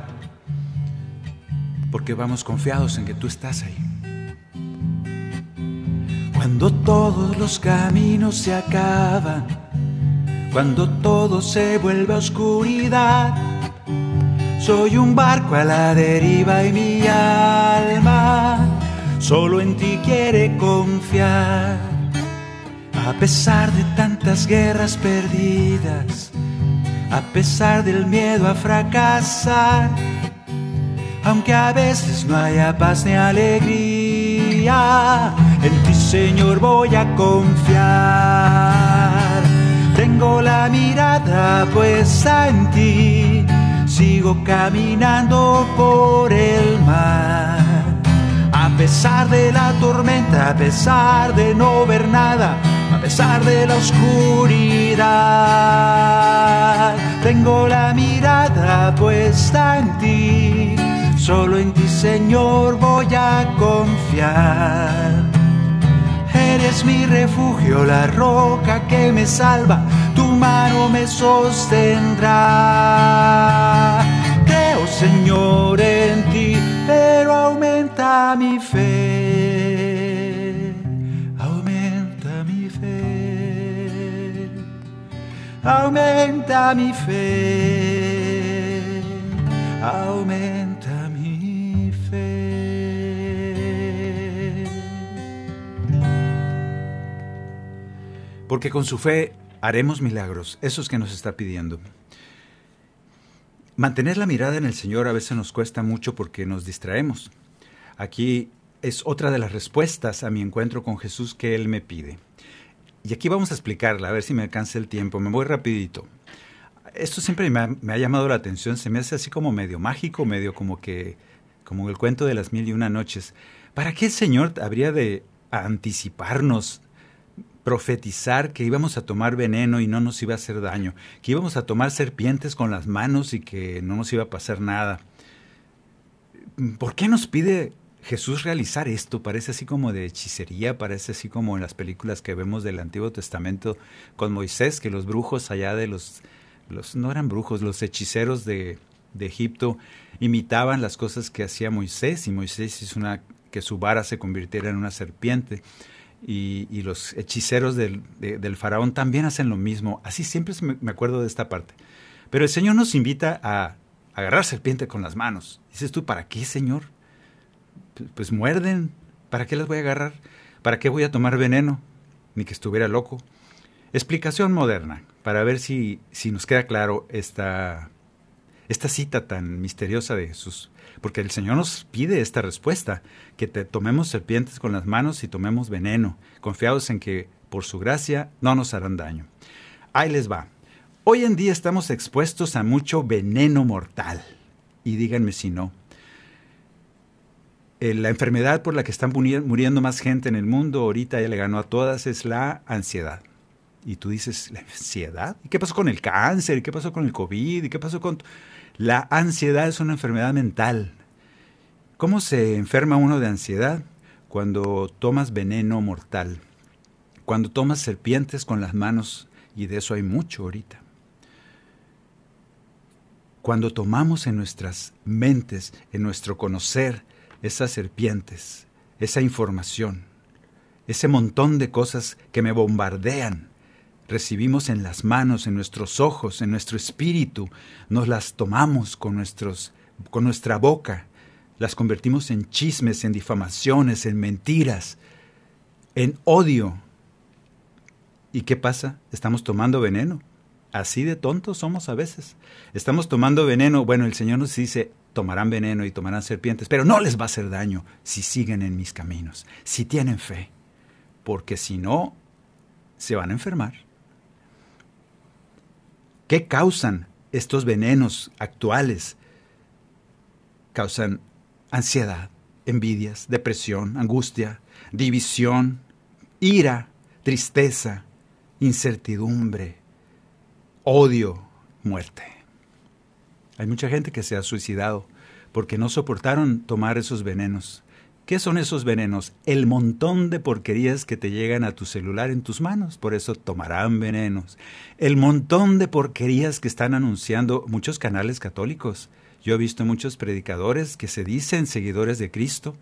porque vamos confiados en que tú estás ahí. Cuando todos los caminos se acaban, cuando todo se vuelve oscuridad, soy un barco a la deriva y mi alma solo en ti quiere confiar. A pesar de tantas guerras perdidas, a pesar del miedo a fracasar, aunque a veces no haya paz ni alegría, en ti Señor voy a confiar. Tengo la mirada puesta en ti sigo caminando por el mar. A pesar de la tormenta, a pesar de no ver nada, pesar de la oscuridad, tengo la mirada puesta en ti. Solo en ti, Señor, voy a confiar. Eres mi refugio, la roca que me salva, tu mano me sostendrá. Creo, Señor, en ti, pero aumenta mi fe. Aumenta mi fe. Aumenta mi fe. Porque con su fe haremos milagros, esos que nos está pidiendo. Mantener la mirada en el Señor a veces nos cuesta mucho porque nos distraemos. Aquí es otra de las respuestas a mi encuentro con Jesús que Él me pide. Y aquí vamos a explicarla, a ver si me alcanza el tiempo. Me voy rapidito. Esto siempre me ha, llamado la atención, se me hace así como medio mágico, medio como que, como el cuento de las mil y una noches. ¿Para qué el Señor habría de anticiparnos profetizar que íbamos a tomar veneno y no nos iba a hacer daño, que íbamos a tomar serpientes con las manos y que no nos iba a pasar nada. ¿Por qué nos pide Jesús realizar esto? Parece así como de hechicería, parece así como en las películas que vemos del Antiguo Testamento con Moisés, que los brujos allá de los, no eran brujos, los hechiceros de, Egipto imitaban las cosas que hacía Moisés y Moisés hizo una que su vara se convirtiera en una serpiente. Y, los hechiceros del, de, del, faraón también hacen lo mismo. Así siempre me acuerdo de esta parte. Pero el Señor nos invita a agarrar serpiente con las manos. Dices tú, ¿para qué, Señor? Pues muerden, ¿Para qué las voy a agarrar? ¿Para qué voy a tomar veneno? Ni que estuviera loco. Explicación moderna, para ver si, si nos queda claro esta, esta cita tan misteriosa de Jesús. Porque el Señor nos pide esta respuesta, que te tomemos serpientes con las manos y tomemos veneno, confiados en que por su gracia no nos harán daño. Ahí les va. Hoy en día estamos expuestos a mucho veneno mortal. Y díganme si no. Eh, la enfermedad por la que están muri- muriendo más gente en el mundo, ahorita ya le ganó a todas, es la ansiedad. Y tú dices, ¿la ansiedad? ¿Y qué pasó con el cáncer? ¿Y qué pasó con el COVID? ¿Y qué pasó con...? La ansiedad es una enfermedad mental. ¿Cómo se enferma uno de ansiedad? Cuando tomas veneno mortal. Cuando tomas serpientes con las manos, y de eso hay mucho ahorita. Cuando tomamos en nuestras mentes, en nuestro conocer, esas serpientes, esa información, ese montón de cosas que me bombardean, recibimos en las manos, en nuestros ojos, en nuestro espíritu, nos las tomamos con, nuestros, con nuestra boca, las convertimos en chismes, en difamaciones, en mentiras, en odio. ¿Y qué pasa? Estamos tomando veneno. Así de tontos somos a veces. Estamos tomando veneno. Bueno, el Señor nos dice, tomarán veneno y tomarán serpientes, pero no les va a hacer daño si siguen en mis caminos, si tienen fe, porque si no, se van a enfermar. ¿Qué causan estos venenos actuales? Causan ansiedad, envidias, depresión, angustia, división, ira, tristeza, incertidumbre, odio, muerte. Hay mucha gente que se ha suicidado porque no soportaron tomar esos venenos. ¿Qué son esos venenos? El montón de porquerías que te llegan a tu celular en tus manos, por eso tomarán venenos. El montón de porquerías que están anunciando muchos canales católicos. Yo he visto muchos predicadores que se dicen seguidores de Cristo,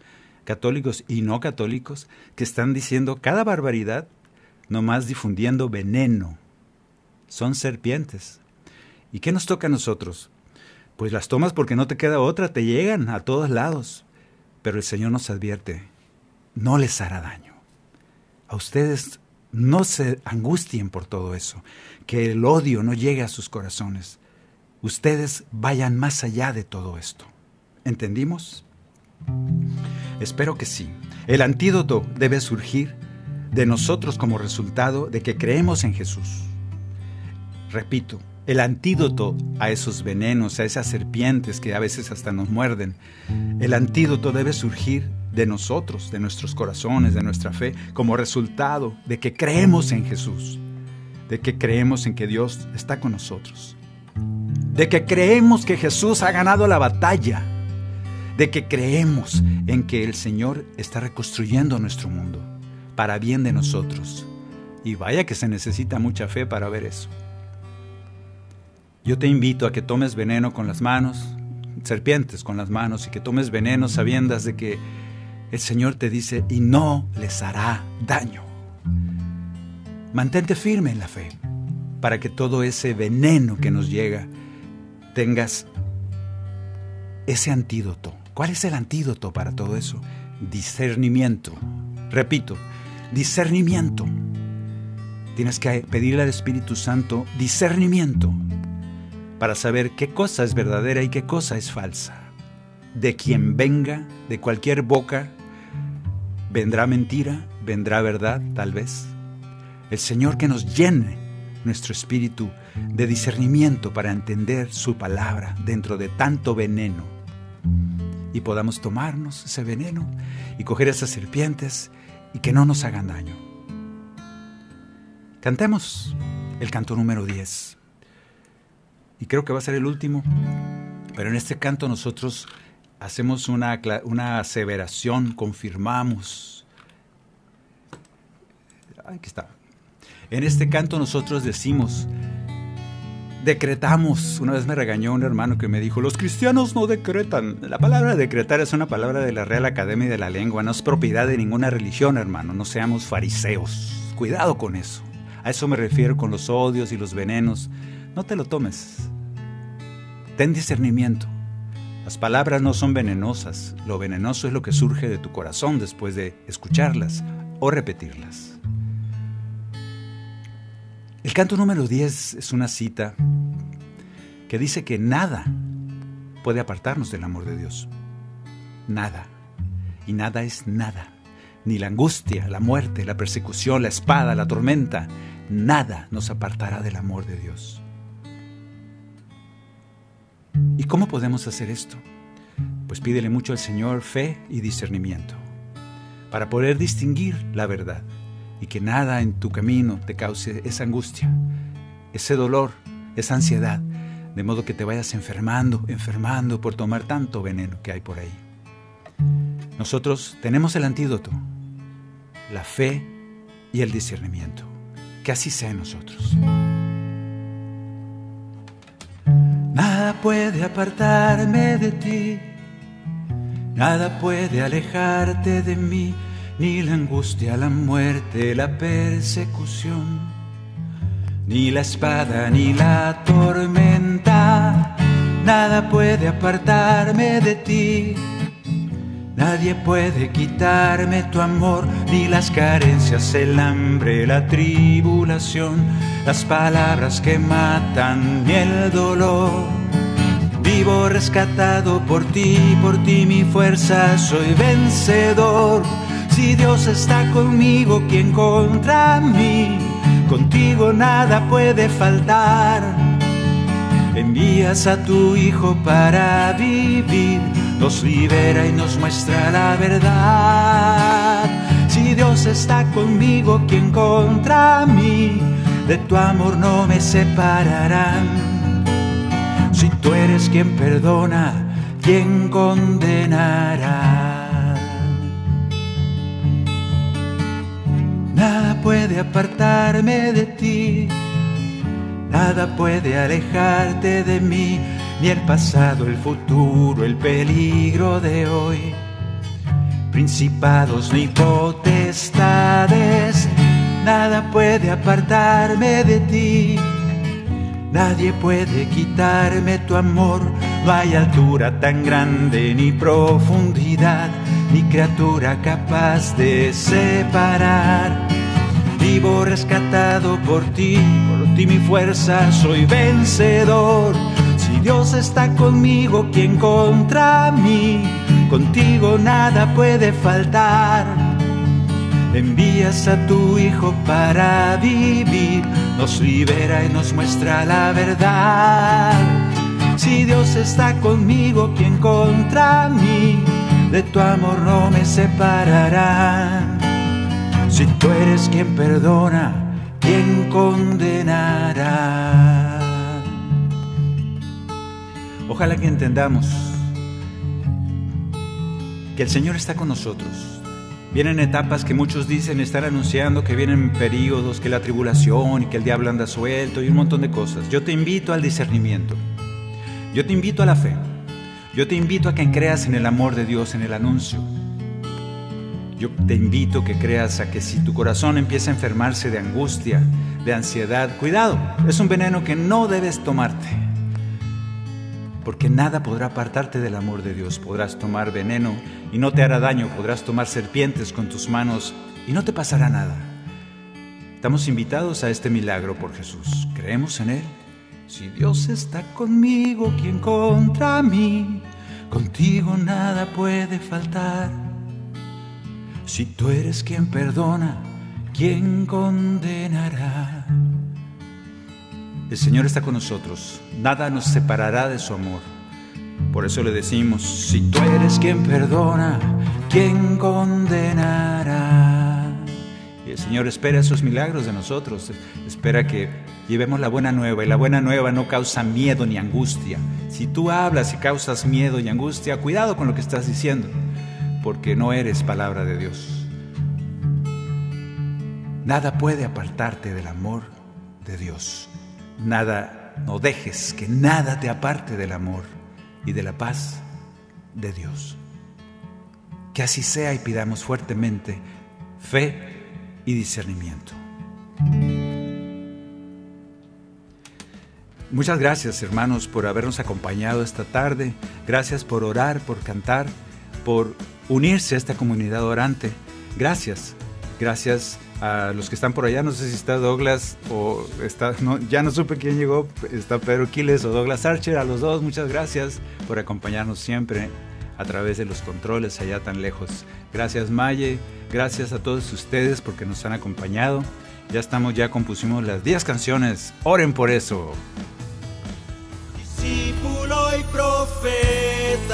católicos y no católicos, que están diciendo cada barbaridad, nomás difundiendo veneno. Son serpientes. ¿Y qué nos toca a nosotros? Pues las tomas porque no te queda otra, te llegan a todos lados. Pero el Señor nos advierte, no les hará daño. A ustedes no se angustien por todo eso, que el odio no llegue a sus corazones. Ustedes vayan más allá de todo esto. ¿Entendimos? Espero que sí. El antídoto debe surgir de nosotros como resultado de que creemos en Jesús. Repito, el antídoto a esos venenos, a esas serpientes que a veces hasta nos muerden, el antídoto debe surgir de nosotros, de nuestros corazones, de nuestra fe, como resultado de que creemos en Jesús, de que creemos en que Dios está con nosotros, de que creemos que Jesús ha ganado la batalla, de que creemos en que el Señor está reconstruyendo nuestro mundo para bien de nosotros. Y vaya que se necesita mucha fe para ver eso. Yo te invito a que tomes veneno con las manos, serpientes con las manos, y que tomes veneno sabiendas de que el Señor te dice, y no les hará daño. Mantente firme en la fe, para que todo ese veneno que nos llega, tengas ese antídoto. ¿Cuál es el antídoto para todo eso? Discernimiento. Repito, discernimiento. Tienes que pedirle al Espíritu Santo discernimiento para saber qué cosa es verdadera y qué cosa es falsa. De quien venga, de cualquier boca, vendrá mentira, vendrá verdad, tal vez. El Señor que nos llene nuestro espíritu de discernimiento para entender su palabra dentro de tanto veneno y podamos tomarnos ese veneno y coger esas serpientes y que no nos hagan daño. Cantemos el canto número 10 y creo que va a ser el último, pero en este canto nosotros hacemos una, una aseveración, confirmamos. Aquí está. En este canto nosotros decimos, decretamos. Una vez me regañó un hermano que me dijo, los cristianos no decretan. La palabra decretar es una palabra de la Real Academia de la Lengua, no es propiedad de ninguna religión, hermano. No seamos fariseos. Cuidado con eso. A eso me refiero con los odios y los venenos. No te lo tomes. Ten discernimiento. Las palabras no son venenosas, lo venenoso es lo que surge de tu corazón después de escucharlas o repetirlas. El canto número 10 es una cita que dice que nada puede apartarnos del amor de Dios. Nada. Y nada es nada. Ni la angustia, la muerte, la persecución, la espada, la tormenta, nada nos apartará del amor de Dios. ¿Y cómo podemos hacer esto? Pues pídele mucho al Señor fe y discernimiento para poder distinguir la verdad y que nada en tu camino te cause esa angustia, ese dolor, esa ansiedad, de modo que te vayas enfermando, enfermando por tomar tanto veneno que hay por ahí. Nosotros tenemos el antídoto, la fe y el discernimiento. Que así sea en nosotros. Nada puede apartarme de ti, nada puede alejarte de mí, ni la angustia, la muerte, la persecución, ni la espada, ni la tormenta, nada puede apartarme de ti. Nadie puede quitarme tu amor, ni las carencias, el hambre, la tribulación, las palabras que matan, ni el dolor. Vivo rescatado por ti, por ti mi fuerza, soy vencedor. Si Dios está conmigo, ¿quién contra mí? Contigo nada puede faltar. Envías a tu Hijo para vivir, nos libera y nos muestra la verdad. Si Dios está conmigo, ¿quién contra mí? De tu amor no me separarán. Si tú eres quien perdona, ¿quién condenará? Nada puede apartarme de ti. Nada puede alejarte de mí, ni el pasado, el futuro, el peligro de hoy. Principados ni potestades, nada puede apartarme de ti. Nadie puede quitarme tu amor, no hay altura tan grande ni profundidad, ni criatura capaz de separar. Vivo rescatado por ti, por ti mi fuerza, soy vencedor. Dios está conmigo, ¿quién contra mí? Contigo nada puede faltar. Envías a tu Hijo para vivir, nos libera y nos muestra la verdad. Si Dios está conmigo, ¿quién contra mí? De tu amor no me separará. Si tú eres quien perdona, ¿quién condenará? Ojalá que entendamos que el Señor está con nosotros. Vienen etapas que muchos dicen estar anunciando que vienen periodos, que la tribulación y que el diablo anda suelto y un montón de cosas. Yo te invito al discernimiento. Yo te invito a la fe. Yo te invito a que creas en el amor de Dios, en el anuncio. Yo te invito que creas a que si tu corazón empieza a enfermarse de angustia, de ansiedad, cuidado, es un veneno que no debes tomarte. Porque nada podrá apartarte del amor de Dios. Podrás tomar veneno y no te hará daño. Podrás tomar serpientes con tus manos y no te pasará nada. Estamos invitados a este milagro por Jesús. ¿Creemos en Él? Si Dios está conmigo, ¿quién contra mí? Contigo nada puede faltar. Si tú eres quien perdona, ¿quién condenará? El Señor está con nosotros, nada nos separará de su amor. Por eso le decimos, si tú eres quien perdona, ¿quién condenará? Y el Señor espera esos milagros de nosotros, espera que llevemos la buena nueva y la buena nueva no causa miedo ni angustia. Si tú hablas y causas miedo y angustia, cuidado con lo que estás diciendo, porque no eres palabra de Dios. Nada puede apartarte del amor de Dios. Nada, no dejes que nada te aparte del amor y de la paz de Dios. Que así sea y pidamos fuertemente fe y discernimiento. Muchas gracias hermanos por habernos acompañado esta tarde. Gracias por orar, por cantar, por unirse a esta comunidad orante. Gracias. Gracias a los que están por allá. No sé si está Douglas o está, no, ya no supe quién llegó. Está Pedro Quiles o Douglas Archer. A los dos, muchas gracias por acompañarnos siempre a través de los controles allá tan lejos. Gracias Maye, gracias a todos ustedes porque nos han acompañado. Ya estamos, ya compusimos las 10 canciones. Oren por eso. Discípulo y profeta.